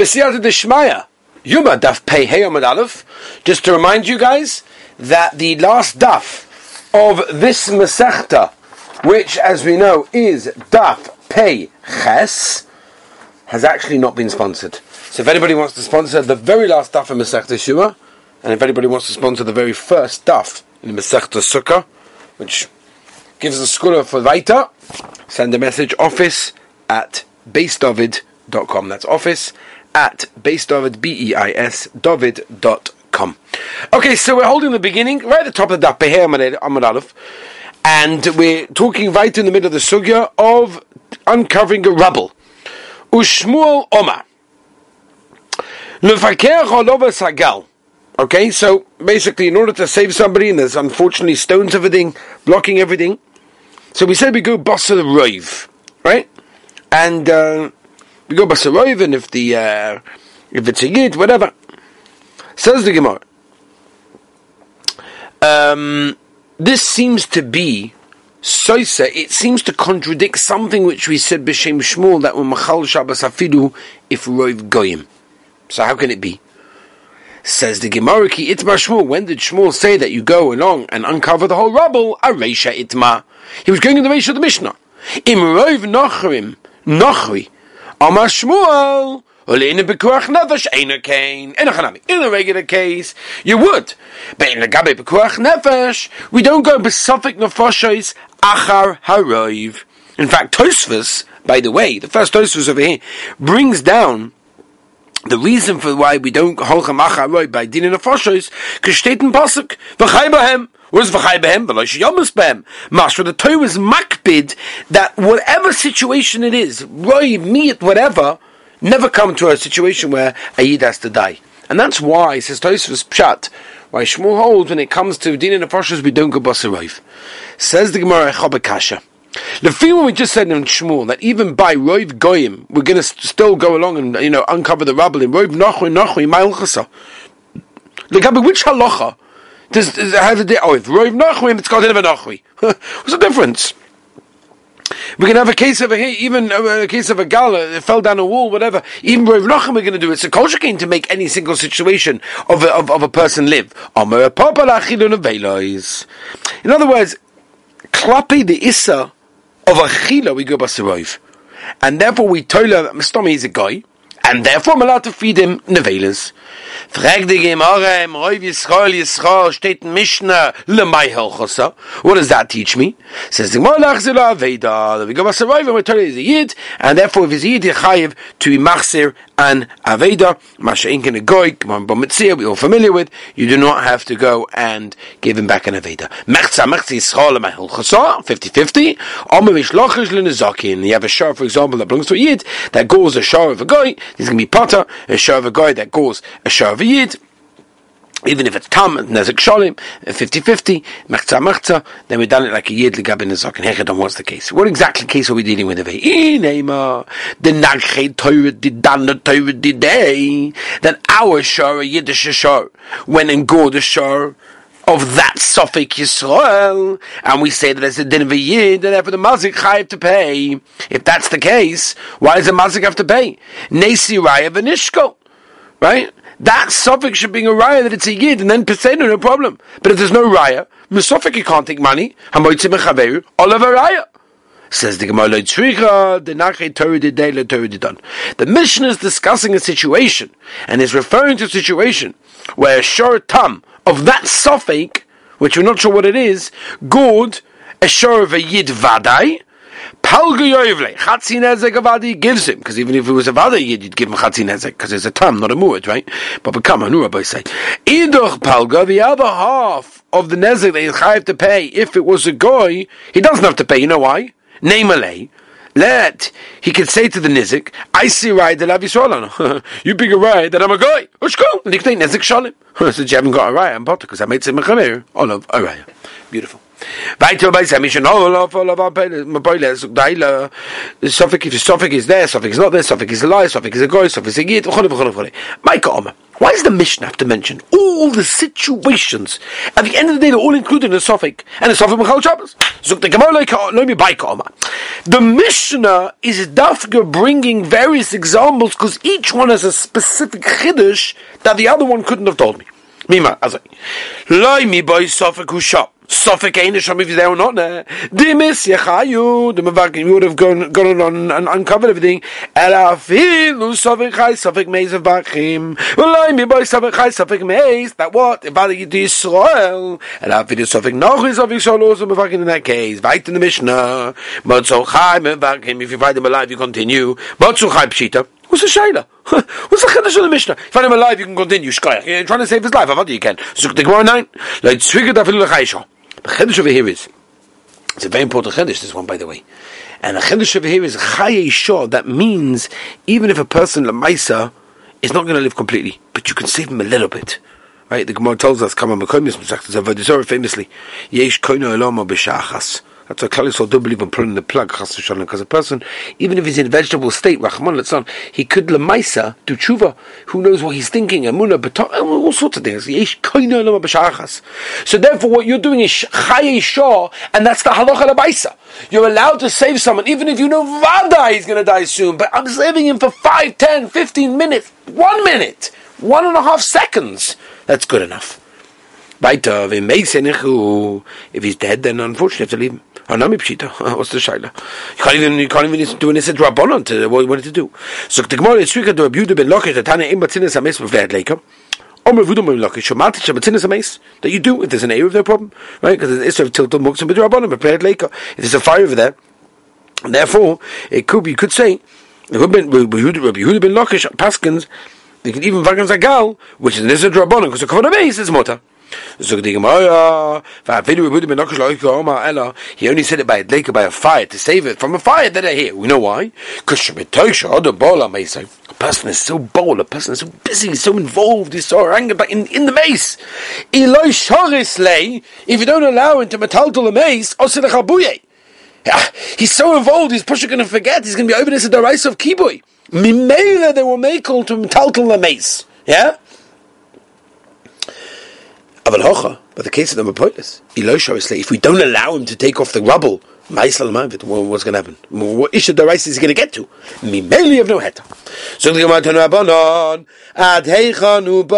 B'siyata Deshmaya, Yuma Daf Pei Aleph. Just to remind you guys that the last Daf of this Masechta, which as we know is Daf Pei Ches, has actually not been sponsored. So if anybody wants to sponsor the very last Daf of Masechta Shua, and if anybody wants to sponsor the very first Daf in Masechta Sukkah, which gives a scholar for Vaita, send a message office at beisdavid.com. That's office at beisdavid, B-E-I-S, david.com. Okay, so we're holding the beginning, right at the top of the daf, Beher Amad Aleph, and we're talking right in the middle of the sugya of uncovering a rubble. Ushmuel Omar. Okay, so basically, in order to save somebody, and there's unfortunately stones everything, blocking everything, so we said we go bust the rove, right? And uh, we go and if the uh, if it's a yid, whatever. Says the Gemara. Um, this seems to be soisa. It seems to contradict something which we said b'shem Shmuel that when machal Shabbos afidu if rove goyim. So how can it be? Says the Gemara ki itma Shmuel. When did Shmuel say that you go along and uncover the whole rubble? Areisha itma. He was going in the Reisha of the Mishnah. Im rov nochrim nochri. Amar Shmuel. In a regular case, you would. But in a gabe bekuach nefesh, we don't go besophic nefoshes achar haroiv. In fact, Tosfos, by the way, the first Tosfos over here, brings down the reason for why we don't holchem achar by din nefoshes, because steht in pasuk v'chai is v'chai behem? V'lo sheyomus behem. Master, the Torah is makbid that whatever situation it is, roiv, meat, whatever, never come to a situation where a yid has to die. And that's why, says Tosfos Pshat, why Shmuel holds when it comes to din and Nefashos, we don't go basarayv. Says the Gemara Chobakasha. The feeling we just said in Shmuel that even by Roiv Goyim, we're going to still go along and you know uncover the rubble in Roiv Nachri Nachri Ma'ilchasa. Look, which halacha does, does oh if Nachri it's called? What's the difference? We can have a case over here, even uh, a case of a gal uh, that fell down a wall, whatever. Even Rav Nachum we're going to do it. It's a kosher to make any single situation of a, of, of a person live. In other words, klapi the issa of a chila we go by basarov. And therefore we tell her, Mr. is a guy, and therefore I'm allowed to feed him nevelas. Frag die Gemara im Reuv Yisrael Yisrael steht in Mishnah Helchosa. What does that teach me? Says the Gemara Lachzila Aveda. We go Basar Reuv and we tell you a Yid and therefore if he's Yid Yechayiv to be Machzir and Aveda. Masha Inkin a Goy, Bamitzir, we're all familiar with. You do not have to go and give him back an Aveda. Mechza Mechza Yisrael Lemai Helchosa 50-50. Omer Vishlochish Lenezakin. You have a shah for example that belongs to a Yid that goes a shah of a Goy. He's going to be Potter. A shah of a Goy that goes a shah of a Yid, even if it's Tam, Nezek Sholim, 50-50, Mechza Mechza, then we've done it like a Yid Ligab in Nezak, and Hechadon, what's the case? What exactly case are we dealing with the Nagche the Torah did day, that our Shor, a Yiddish Shor, went and go the Shor, of that Sophic Yisrael, and we say that there's a din of a yid, and therefore the mazik chayiv to pay. If that's the case, why does the mazik have to pay? Nesi raya v'nishko, right? That suffix should be a raya that it's a yid, and then pesenu, no problem. But if there's no raya, misofik you can't take money. Hamoitzim echaveru, oliver raya. Says the Gemara the Didon. The mission is discussing a situation and is referring to a situation where a shor tam of that suffix, which we're not sure what it is, good a shor of a yid vadai, Palgu Chatzin Ezek Avadi gives him, because even if it was a Vada Yid, you'd give him Chatzin Ezek, because it's a Tam, not a Muad, right? But become a Nura, say. Iduch Palga, the other half of the Nezek that have to pay, if it was a Goy, he doesn't have to pay, you know why? Name Let he could say to the nizik, I see right that I've Yisrael You big a right that I'm a guy. Can say nizik shalim. So you haven't got a right, I'm potter because I made some mechamer. Oh no, a right. Beautiful. Weiter bei of oh, all of our Maboiles, Daila, Suffolk, if Suffolk is there, Suffolk is not there, Suffolk is a lie, Suffolk is a goy, Suffolk is a git, Micah Omer. Why does the Mishnah have to mention all the situations? At the end of the day, they're all included in the Suffolk, and the Suffolk Mechal Shabbos. So oh, the Mishnah is dafka bringing various examples because each one has a specific chiddush that the other one couldn't have told me. Mima, also, loy mi boy Suffolk who shop. Suffolk ain't a if he's there not there. Dimis yechayu, the Mavakim would have gone, gone on and uncovered everything. Elafilu Suffolk chai, Suffolk meis of Bachim. Well, me boy Suffolk chai, Suffolk meis, that what? If I get to Yisrael. Elafilu Suffolk noch is Suffolk shol also Mavakim in that case. Right in the Mishnah. Motzo chai Mavakim, if you find him alive, you continue. Motzo chai Pshita. What's the Shaila? What's the Chiddush of the Mishnah? If find him alive, you can continue. Shkoyach. You're trying to save his life. How do you can? Zuk the Gemara 9. Like, Tzvigat afilu lechaisha. The Chiddush over here is, it's a very important Chiddush, this one, by the way. And the Chiddush over here is Chaye. That means, even if a person, Lamaisa, is not going to live completely, but you can save him a little bit. Right? The Gemara tells us, Kama Mekomis, famously, Yesh Koino Eloma B'Shachas. That's why Klal don't believe in pulling the plug, because a person, even if he's in a vegetable state, Rahman Litzan, he could lemaisa do tshuva. Who knows what he's thinking? Amuna, all sorts of things. So therefore, what you're doing is chaye shah, and that's the halacha lebaisa. You're allowed to save someone, even if you know Vada he's going to die soon. But I'm saving him for 5, 10, 15 minutes, one minute, one and a half seconds. That's good enough. If he's dead, then unfortunately you have to leave him. Anami pshita. What's the shaila? You can't even you can't even do an isid rabbanon to what, wanted to do. So the gemara is triggered to a beauty ben lokish that tana im batzinis ames b'vlead leika. Omer vudum ben lokish shomatic shabatzinis ames that you do if there's an air of no problem right because it's of tiltul muksim b'drabbanon b'vlead leika. If there's a fire over there, and therefore it could be you could say it would be Yehuda ben Lokish Paskins. They could even vagan zagal, which is an isid rabbanon because the kavod base is mutter. So the Gemara, he only said it by a lake, by a fire, to save it from a fire that I hear. We know why. A person is so bold, a person is er so busy, so involved, he's so angry in, in the mace. If you don't allow him to metaltal the mace, he's so involved, he's pushing going to forget, he's going to be over at the rise of Kiboy. Mimela, er they were makel to metal to the mace. Yeah? Aval hocha, but the case of the Mapoilis, Elosha is if we don't allow him to take off the rubble, what's going to happen? What issue the rice is he going to get to? Mimeli have no heta. So the Gemara Rabbanon, ad heichanu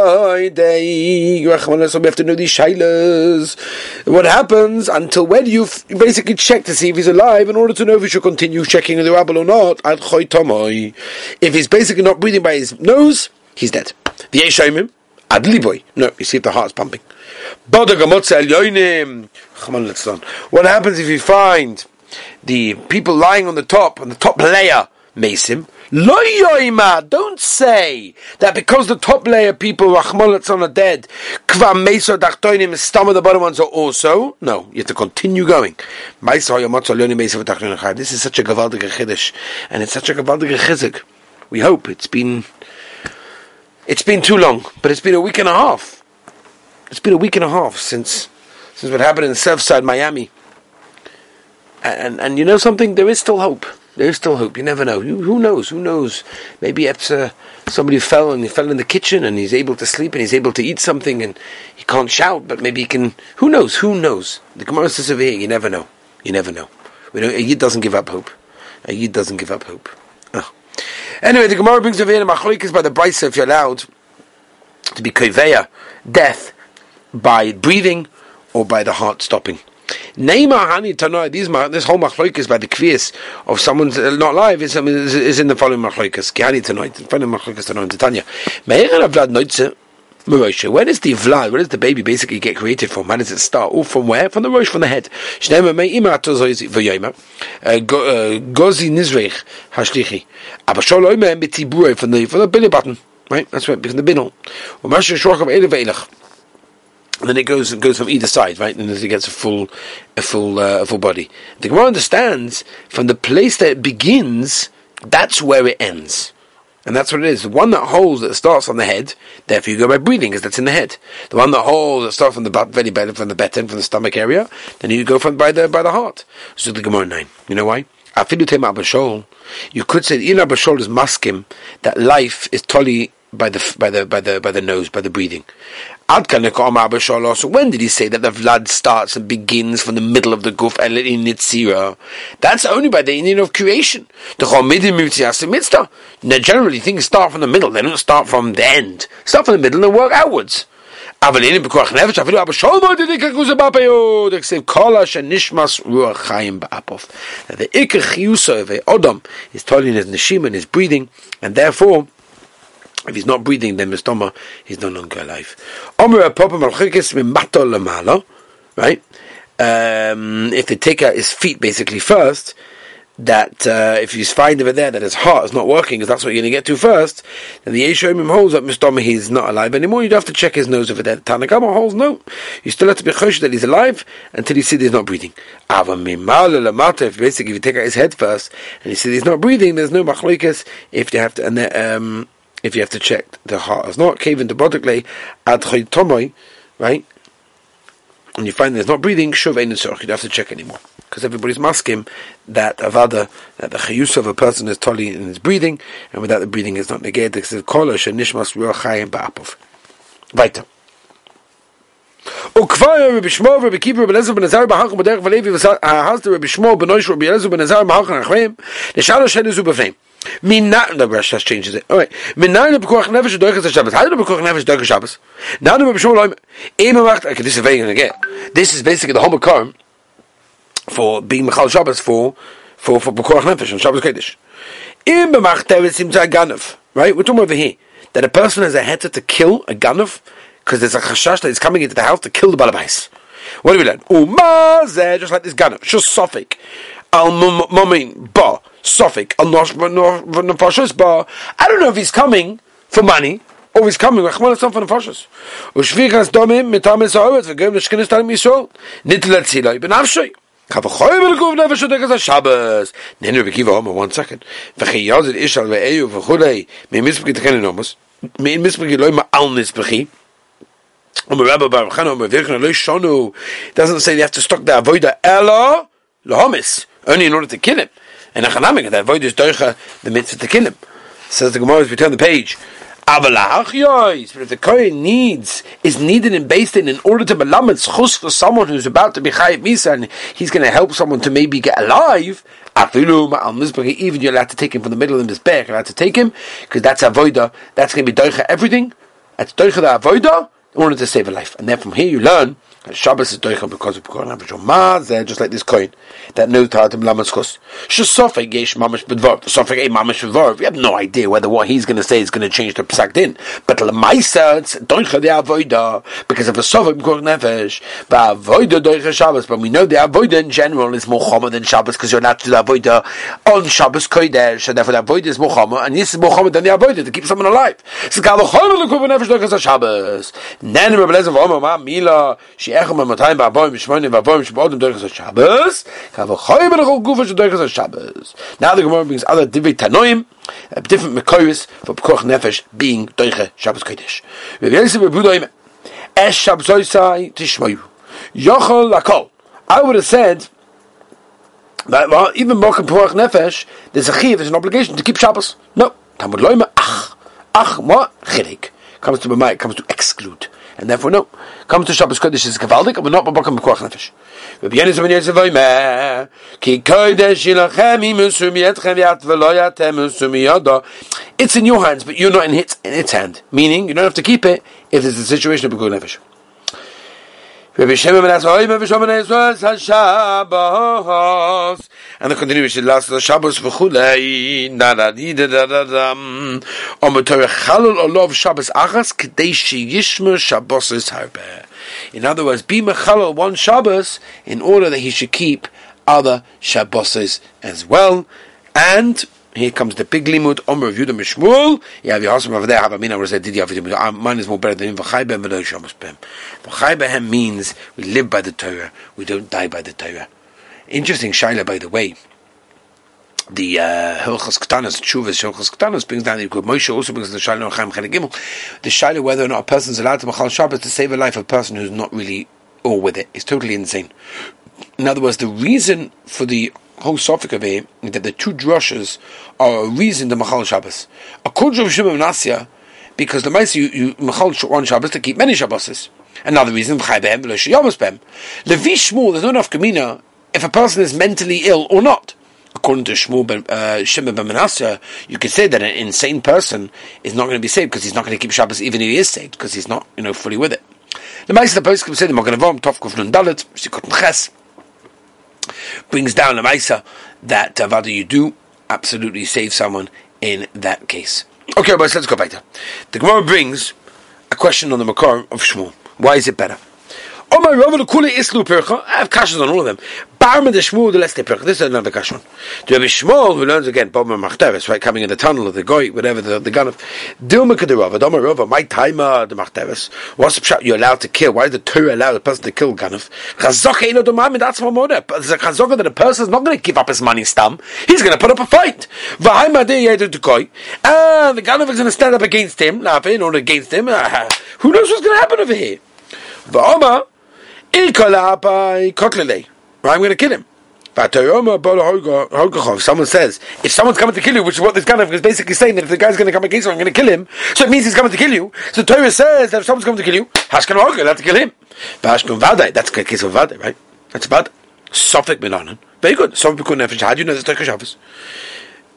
So we have to know these shailas. What happens until when you basically check to see if he's alive in order to know if you should continue checking the rubble or not. Ad If he's basically not breathing by his nose, he's dead. The Yeshayimim, ad liboy. No, you see if the heart's pumping. What happens if you find the people lying on the top, on the top layer, Masim? Don't say that because the top layer people, Rahman are dead, Kva Meso Dachtoinim, some of the bottom ones are also. No, you have to continue going. This is such a Gavaldige Chiddush, and it's such a Gavaldige Chizik. We hope it's been, it's been too long, but it's been a week and a half. It's been a week and a half since since what happened in Surfside Miami. And, and, and you know something? There is still hope. There is still hope. You never know. Who, who knows? Who knows? Maybe it's uh, somebody fell and he fell in the kitchen and he's able to sleep and he's able to eat something and he can't shout, but maybe he can. Who knows? Who knows? The Gemara says over here, you never know. You never know. We know a yid doesn't give up hope. A yid doesn't give up hope. Oh. Anyway, the Gemara brings over here, Machalik is by the Brisa, if you're allowed to be koveya, death by breathing or by the heart stopping. Neymar Hani Tanoi, this whole machloikas by the kvias of someone's not alive is, is, is in the following machloikas. Kihani Tanoi, the following machloikas Tanoi. Me'er Vlad. Where does the vlad, where does the baby basically get created from? How does it start? Oh, from where? From the rosh, from the head. Uh, uh, gozi nizreich hashlichi. Aber shol oime mitibure from the, from the belly button. Right? That's right, from the binnel. Umasha shorcham ele ve'elach and then it goes goes from either side, right? And it gets a full a full uh, a full body. The Gemara understands from the place that it begins, that's where it ends. And that's what it is. The one that holds that starts on the head, therefore you go by breathing, because that's in the head. The one that holds that starts from the butt, belly button, from the bottom, from the stomach area, then you go from by the by the heart. So the Gemara nine. You know why? You could say in Abashol is maskim that life is totally by the by the by the by the nose, by the breathing. So when did he say that the blood starts and begins from the middle of the guf and in Nitzira? That's only by the Indian of creation. The Now generally things start from the middle, they don't start from the end. Start from the middle and work outwards. אבל הנה בכוח נפש, אפילו אבא שולמו דדיקה כוזה באפיו, דכסב כל אשר נשמס רוח חיים באפוף. The ikar chiyusa of Odom is telling his neshima and his breathing, and therefore, if he's not breathing, then Mistoma, is no longer alive. Omer Malchikis Mimato right? Um, if they take out his feet basically first, that uh, if you find over there that his heart is not working, because that's what you're going to get to first, then the Yeshomim holds that Mistoma he's not alive anymore. You'd have to check his nose over there. Tanakama holds no. You still have to be chosh that he's alive until you see that he's not breathing. If basically if you take out his head first and you see that he's not breathing, there's no machloikas if you have to. And um, if you have to check the heart is not caving to bodically ad tomoy, right? And you find that it's not breathing, shuv ein you don't have to check anymore. Because everybody's masking that avada, that the chayus of a person is totally in his breathing, and without the breathing is not negated, because it's kolosh and nishmas ruach chayim ba'apov. Weiter. וכבר רבי שמואל ורבי קיבר רבי אליעזר בן עזר בהלכו בדרך ולוי והסת רבי שמואל בנוי של רבי אליעזר בן עזר בהלכו אחריהם נשאל השד הזו בפניהם Mina, the Rosh changes it. All right. Minayna b'koach nefesh doiches Shabbos. How do b'koach nefesh doiches Shabbos? Now the B'shul loim. Ema macht. Okay, this is very going to. This is basically the whole makar for being Mechal Shabbos for for for b'koach nefesh on Shabbos Kodesh. Im b'macht tevet a ganov. Right. We're talking over here that a person has a heter to kill a ganov because there's a chashash that is coming into the house to kill the balabais. What do we learn? Uma just like this ganov. Just sofik. Al mumin ba. Suffolk. I don't know if he's coming for money or he's coming. Rachman from the Fashas. Ushvigas mitamis talim Yisrael. Zilai nefesh odek as Shabbos. Nenu v'kiva homo, one second. V'chiyazit ishal v'eyu v'chulei tekeni nomos. Loy ma'al. Um um Shonu, doesn't say they have to stock the avoida elo, lahomis, only in order to kill him. And Achanamik, that void is doicha the mitzvah to kill him. Says the Gemara as we turn the page. But if the Kohen needs, is needed and based in in order to melamed chus for someone who's about to be chayiv misa and he's going to help someone to maybe get alive, even you're allowed to take him from the middle of his back, you're allowed to take him, because that's avoida, that's going to be doicha everything, that's doicha the avoida, in order to save a life. And then from here you learn Shabbos is doicha because of Pekor Nefesh. Mazeh, just like this coin that knows Taratim Lamaskos. Shesofek yesh mamash bedvar. Sofek a mamash bedvar. We have no idea whether what he's going to say is going to change the psak din. But lemaisa it's doicha the avoida because of a sofek Pekor Nefesh. But avoida doicha Shabbos. But we know the avoida in general is more chomer than Shabbos because you're not to the avoida on Shabbos kodesh, and therefore the avoida is more chomer, and this is more chomer than the avoida to keep someone alive. So kalo chomer lekuv nefesh doicha Shabbos. Then Rebbe Lezer v'omer ma mila she Shabbos kav choy ben chol gufa she doichas Shabbos. Now the Gemara brings other divik tanoim uh, different mekoyis for pekuach nefesh being doiche Shabbos kodesh. Rebbe Lezer v'budoim es Shabbosoisai tishmoyu. Yochol lakol I would have said that well, even more pekuach nefesh there's a chiv there's an obligation to keep Shabbos. No. Talmud loima ach ach what chidik comes to my comes to exclude and therefore no. Come to Shabbos Kodesh is Kavaldik, but not Babakam B'Koach Nefesh. Rabbi Yenis Ben Yosef Oimer, Ki Kodesh Yilachem Yat V'lo Yatem. It's in your hands, but you're not in its, in its hand. Meaning, you don't have to keep it if there's a situation of B'Koach Nefesh. Rabbi Shimon ben Asoy, HaShabbos. And the continuation, last the Shabbos da da. Om b'torah chalul olov Shabbos k'dei sheyishmer Shabbos is harbe. In other words, be mechalul one Shabbos in order that he should keep other Shabbos as well. And here comes the big limud, Omer of Yudah over there, have Amina, where said, Did you have Yudah Mine is more better than him. V'chai behem v'lo yishomus behem. V'chai behem means we live by the Torah, we don't die by the Torah. Interesting Shaila, by the way. the uh, Hilchas Ktanas, Chuvas Hilchas Ktanas brings down the good Moshe also brings the Shiloh Chaim Gimel, the Shiloh whether or not a person is allowed to Machal Shabbos to save a life of a person who's not really all with it is totally insane. In other words, the reason for the whole Sophic of it that the two drushes are a reason to Machal Shabbos. According to Shimon Nasya, because the mice you, you Machal one Shabbos to keep many Shabbos. Another reason, Levi Shmuel, there's no enough Kamina if a person is mentally ill or not according to Shmuel ben, uh, Shimon ben Manasseh, you could say that an insane person is not going to be saved because he's not going to keep Shabbos even if he is saved because he's not, you know, fully with it. The Meister the Poskim said, "Magen Avom Tov Kuf Nun Dalet Shikot Ches." Brings down the Meister that uh, whether you do absolutely save someone in that case. Okay, boys, let's go back there. The Gemara brings a question on the Makar of Shmuel. Why is it better? My Rav Kula Islu Pircha. I have kashas on all of them. Barma the Shmuel the Leste Pircha. This is another. Do you have a Shmuel who learns again Bob Machteres, right? Coming in the tunnel of the Goy, whatever the, the gun of Dilma Kadirava, Doma Rava, my timer the Machteres. What's the shot you're allowed to kill? Why is the Torah allow a person to kill Ganov? Chazok Eino Domami, that's my mother. A Chazok that a person is not going to give up his money stam. He's going to put up a fight. Vahima de Yedu to Goy. And the Ganov is going to stand up against him, laughing, or against him. Uh, who knows what's going to happen over here? Vahoma. I'm going to kill him. If Someone says, if someone's coming to kill you, which is what this guy is basically saying, that if the guy's going to come against you, I'm going to kill him, so it means he's coming to kill you. So Torah says that if someone's coming to kill you, Hashkan Hoga, have to kill him. That's the case of Vadai, right? That's bad. Sophic Milanan. Very good. Sophic Nefesh. How do you know that's Turkish?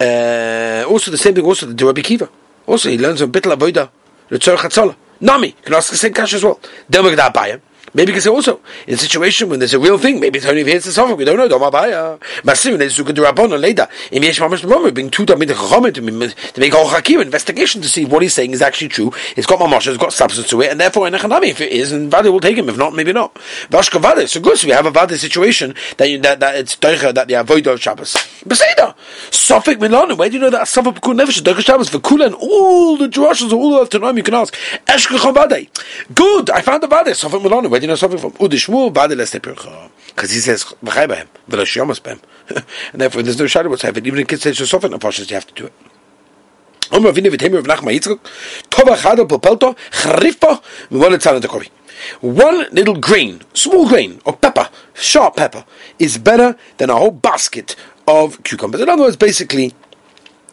Uh, also, the same thing also the Rabbi Kiva. Also, he learns a bit of Avodah, the Tzorach Hatzolah. Nami, can ask the same cash as well. Then we're going to Maybe because also in a situation when there's a real thing, maybe it's only if it's the suffering. We don't know. Doma baya. Masim they suka durabon later. In yesh mamash moment being two tamid chachamim to make all hakim investigation to see what he's saying is actually true. It's got mamash, it's got substance to it, and therefore in echanami if it is, and vadi will take him. If not, maybe not. Vashka vadi. So good. So we have a vadi situation that you, that that it's doicha that they avoid of Shabbos. Beseda. Suffolk Milan. Where do you know that Suffolk Bekun Nevish doicha Shabbos for Kula and all the drushes all of Tanoim you can ask. Eshka chavade. Good. I found the vadi. Suffolk Milan. Where you know something from? Udishmu vadi leste pircha. Because he says v'lo shiyomas b'hem. And therefore there's no shadow what's happening. Even in so Suffolk Napashas you have to do it. Omer Avinu of Nachma Yitzchak. Chada popelto chrifa tzana. One little grain, small grain of pepper, sharp pepper, is better than a whole basket of cucumbers. In other words, basically,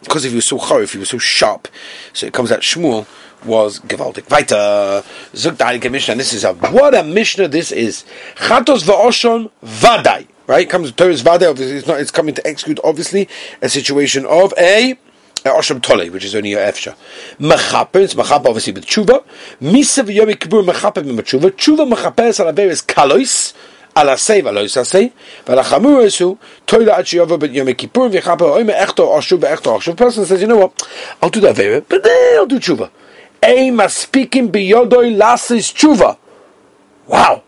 because if he was so if he was so sharp, so it comes out Shmuel was gewaltig. Weiter, zog the Mishnah, this is a, what a Mishnah this is. Chatos va'oshon vadai. Right? Comes Torah's vadai, obviously, it's not, it's coming to execute, obviously, a situation of a, Osham Tole, which is only a Efsha. Mechaper, it's Mechaper obviously with Tshuva. Misa v'yomi kibur Mechaper with Tshuva. Tshuva Mechaper alaver is Kalois, ala save alois asay, v'lachamur esu, toila at shiyova but yomi kippur v'chaper oime echto oshu v'echto oshu. person says, you know what, I'll do that very, but then I'll do Tshuva. Ei maspikim biyodoi lasis Tshuva. Wow.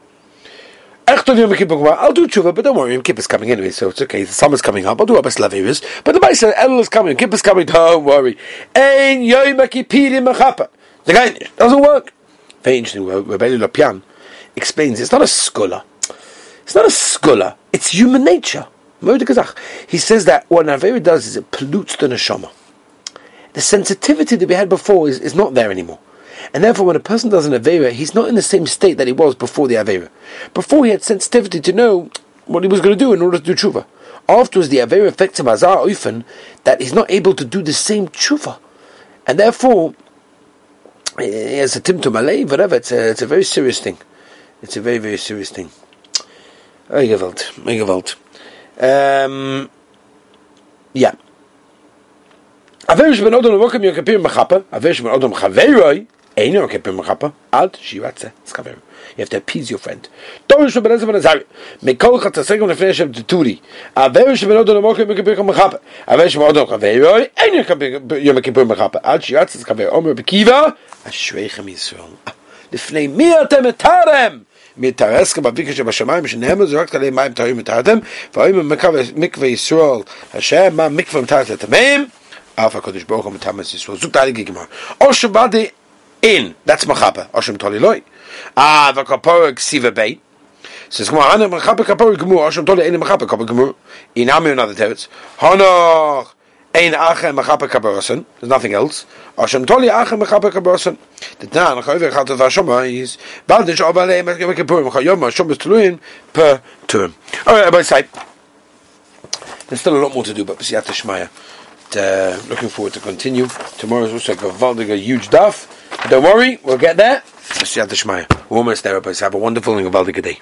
I'll do tshuva, but don't worry, Yom Kippur is coming anyway, so it's okay. The summer's coming up. I'll do Abbas Laviris. But the Baisa El is coming, Yom Kippur is coming, don't worry. Ein Yom Kippurim Mechapa. The guy doesn't work. Very interesting. Rabbi Lopian explains it's not a scholar. It's not a scholar. It's human nature. He says that what an Avera does is it pollutes the neshama. The sensitivity that we had before is, is not there anymore. And therefore, when a person does an Avera, he's not in the same state that he was before the Avera. Before, he had sensitivity to know what he was going to do in order to do tshuva. Afterwards, the Avera affects him azar oifen that he's not able to do the same tshuva. And therefore, he has a timtum alei, whatever, it's a, it's a very serious thing. It's a very, very serious thing. Eigewald, Eigewald. Um, yeah. Averish ben Odom Mokim Yokapir Machapa, Averish ben Odom Chaveroi, Einer Kepir Machapa, Alt Shiratze, Skaver. You have to appease your friend. Dorish ben Ezra ben Azari, Mekol Chatasegam Lefnei Hashem Tuturi, Averish ben Odom Mokim Yokapir Machapa, Averish ben Odom Chaveroi, Einer Yom Kippur Machapa, Alt Shiratze, Skaver. Omer Bekiva, Ashreichem Yisrael. לפני מי אתם מטרם? מתרסקה בביקר שבשמיים שנאמר זרקת עליהם מים טהורים מטהרתם והאם מקווה ישראל השם מה מקווה מטהרת לטמאים Alpha Kodesh Baruch Hu Tamas Yisrael. Zuk Tali Gigimar. Oshem Badi In. That's Machapa. Oshem Tali Loi. Ah, the Vakapora Ksiva Beit. Says Gemara, Hana Machapa Kapora Gemur. Oshem Tali Ein Machapa Kapora Gemur. In Ami and other teretz. Hanoch. Ein Ache Machapa Kaborasen. There's nothing else. Oshem Tali Ache Machapa Kaborasen. The Tana Chayiv Echat of Hashoma is Baldish Obalei Machapa Kaporim. Chayom Hashom Bestulim Per Turim. All right, everybody say. There's still a lot more to do, but B'siyat Shmaya. Uh, looking forward to continue. Tomorrow is also a Gavaldig, a huge daf. Don't worry, we'll get there. B'siyat Shmaya. We're almost there, but have a wonderful and Gavaldig day.